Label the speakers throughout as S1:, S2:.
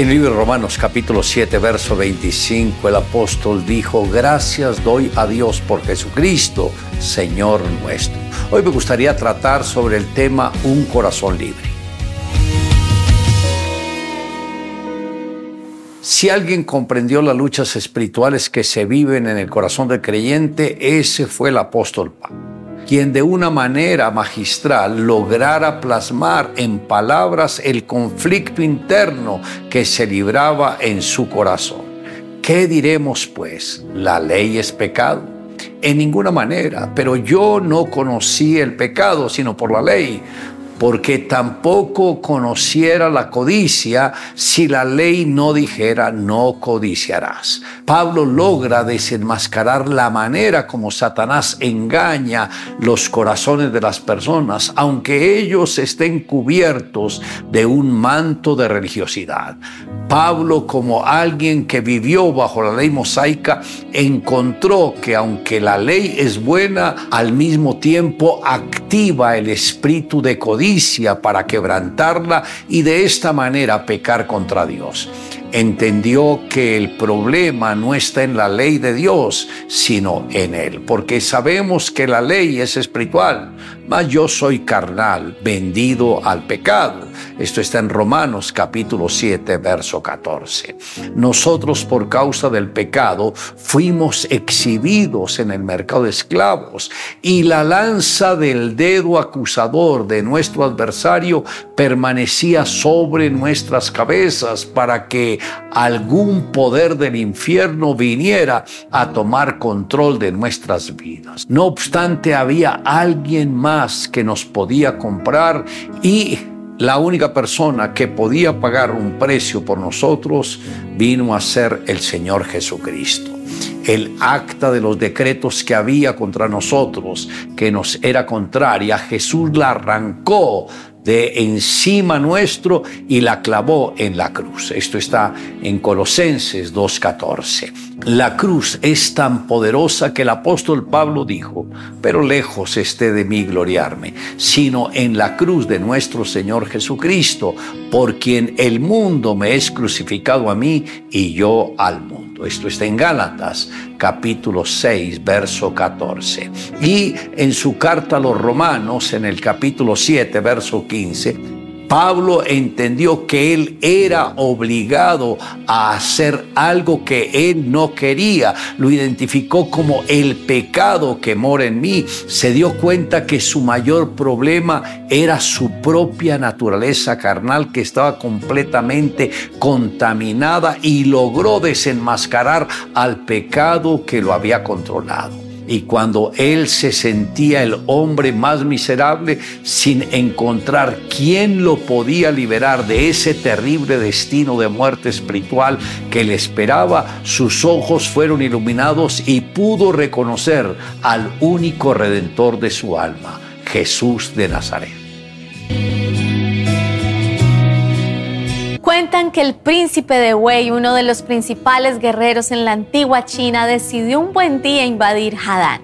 S1: En el libro de Romanos capítulo 7, verso 25, el apóstol dijo, gracias doy a Dios por Jesucristo, Señor nuestro. Hoy me gustaría tratar sobre el tema un corazón libre. Si alguien comprendió las luchas espirituales que se viven en el corazón del creyente, ese fue el apóstol Pablo quien de una manera magistral lograra plasmar en palabras el conflicto interno que se libraba en su corazón. ¿Qué diremos pues? ¿La ley es pecado? En ninguna manera, pero yo no conocí el pecado sino por la ley porque tampoco conociera la codicia si la ley no dijera no codiciarás. Pablo logra desenmascarar la manera como Satanás engaña los corazones de las personas, aunque ellos estén cubiertos de un manto de religiosidad. Pablo, como alguien que vivió bajo la ley mosaica, encontró que aunque la ley es buena, al mismo tiempo activa el espíritu de codicia para quebrantarla y de esta manera pecar contra Dios. Entendió que el problema no está en la ley de Dios, sino en Él, porque sabemos que la ley es espiritual, yo soy carnal, vendido al pecado. Esto está en Romanos capítulo 7, verso 14. Nosotros por causa del pecado fuimos exhibidos en el mercado de esclavos y la lanza del dedo acusador de nuestro adversario permanecía sobre nuestras cabezas para que algún poder del infierno viniera a tomar control de nuestras vidas. No obstante, había alguien más que nos podía comprar y la única persona que podía pagar un precio por nosotros vino a ser el Señor Jesucristo. El acta de los decretos que había contra nosotros, que nos era contraria, Jesús la arrancó de encima nuestro y la clavó en la cruz. Esto está en Colosenses 2.14. La cruz es tan poderosa que el apóstol Pablo dijo, pero lejos esté de mí gloriarme, sino en la cruz de nuestro Señor Jesucristo, por quien el mundo me es crucificado a mí y yo al mundo. Esto está en Gálatas capítulo 6, verso 14. Y en su carta a los romanos, en el capítulo 7, verso 15, Pablo entendió que él era obligado a hacer algo que él no quería. Lo identificó como el pecado que mora en mí. Se dio cuenta que su mayor problema era su propia naturaleza carnal que estaba completamente contaminada y logró desenmascarar al pecado que lo había controlado y cuando él se sentía el hombre más miserable sin encontrar quién lo podía liberar de ese terrible destino de muerte espiritual que le esperaba, sus ojos fueron iluminados y pudo reconocer al único redentor de su alma, Jesús de Nazaret.
S2: Cuentan que el príncipe de Wei, uno de los principales guerreros en la antigua China, decidió un buen día invadir Hadán.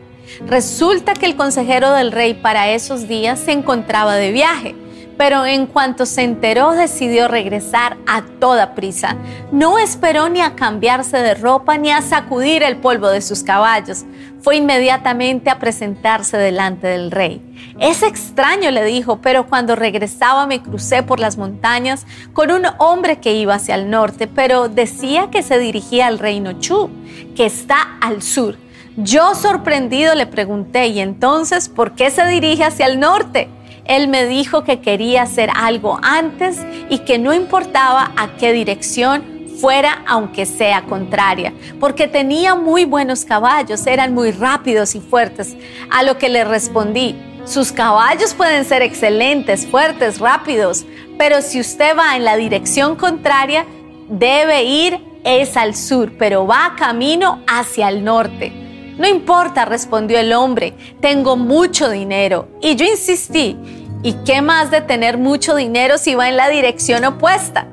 S2: Resulta que el consejero del rey para esos días se encontraba de viaje pero en cuanto se enteró decidió regresar a toda prisa. No esperó ni a cambiarse de ropa ni a sacudir el polvo de sus caballos. Fue inmediatamente a presentarse delante del rey. Es extraño, le dijo, pero cuando regresaba me crucé por las montañas con un hombre que iba hacia el norte, pero decía que se dirigía al reino Chu, que está al sur. Yo sorprendido le pregunté, ¿y entonces por qué se dirige hacia el norte? Él me dijo que quería hacer algo antes y que no importaba a qué dirección fuera aunque sea contraria, porque tenía muy buenos caballos, eran muy rápidos y fuertes. A lo que le respondí, sus caballos pueden ser excelentes, fuertes, rápidos, pero si usted va en la dirección contraria, debe ir es al sur, pero va camino hacia el norte. No importa, respondió el hombre, tengo mucho dinero. Y yo insistí, ¿y qué más de tener mucho dinero si va en la dirección opuesta?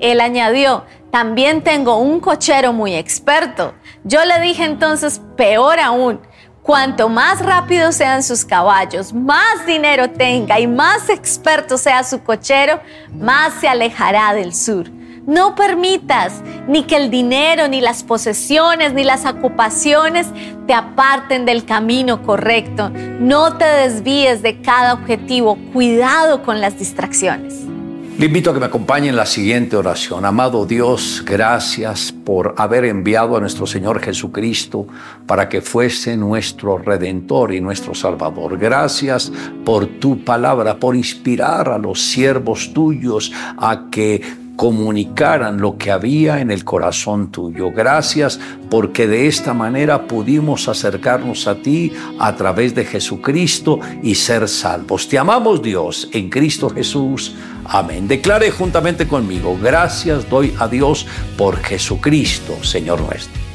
S2: Él añadió, también tengo un cochero muy experto. Yo le dije entonces, peor aún, cuanto más rápido sean sus caballos, más dinero tenga y más experto sea su cochero, más se alejará del sur. No permitas ni que el dinero, ni las posesiones, ni las ocupaciones te aparten del camino correcto. No te desvíes de cada objetivo. Cuidado con las distracciones.
S1: Le invito a que me acompañe en la siguiente oración. Amado Dios, gracias por haber enviado a nuestro Señor Jesucristo para que fuese nuestro Redentor y nuestro Salvador. Gracias por tu palabra, por inspirar a los siervos tuyos a que comunicaran lo que había en el corazón tuyo. Gracias porque de esta manera pudimos acercarnos a ti a través de Jesucristo y ser salvos. Te amamos Dios en Cristo Jesús. Amén. Declare juntamente conmigo, gracias doy a Dios por Jesucristo, Señor nuestro.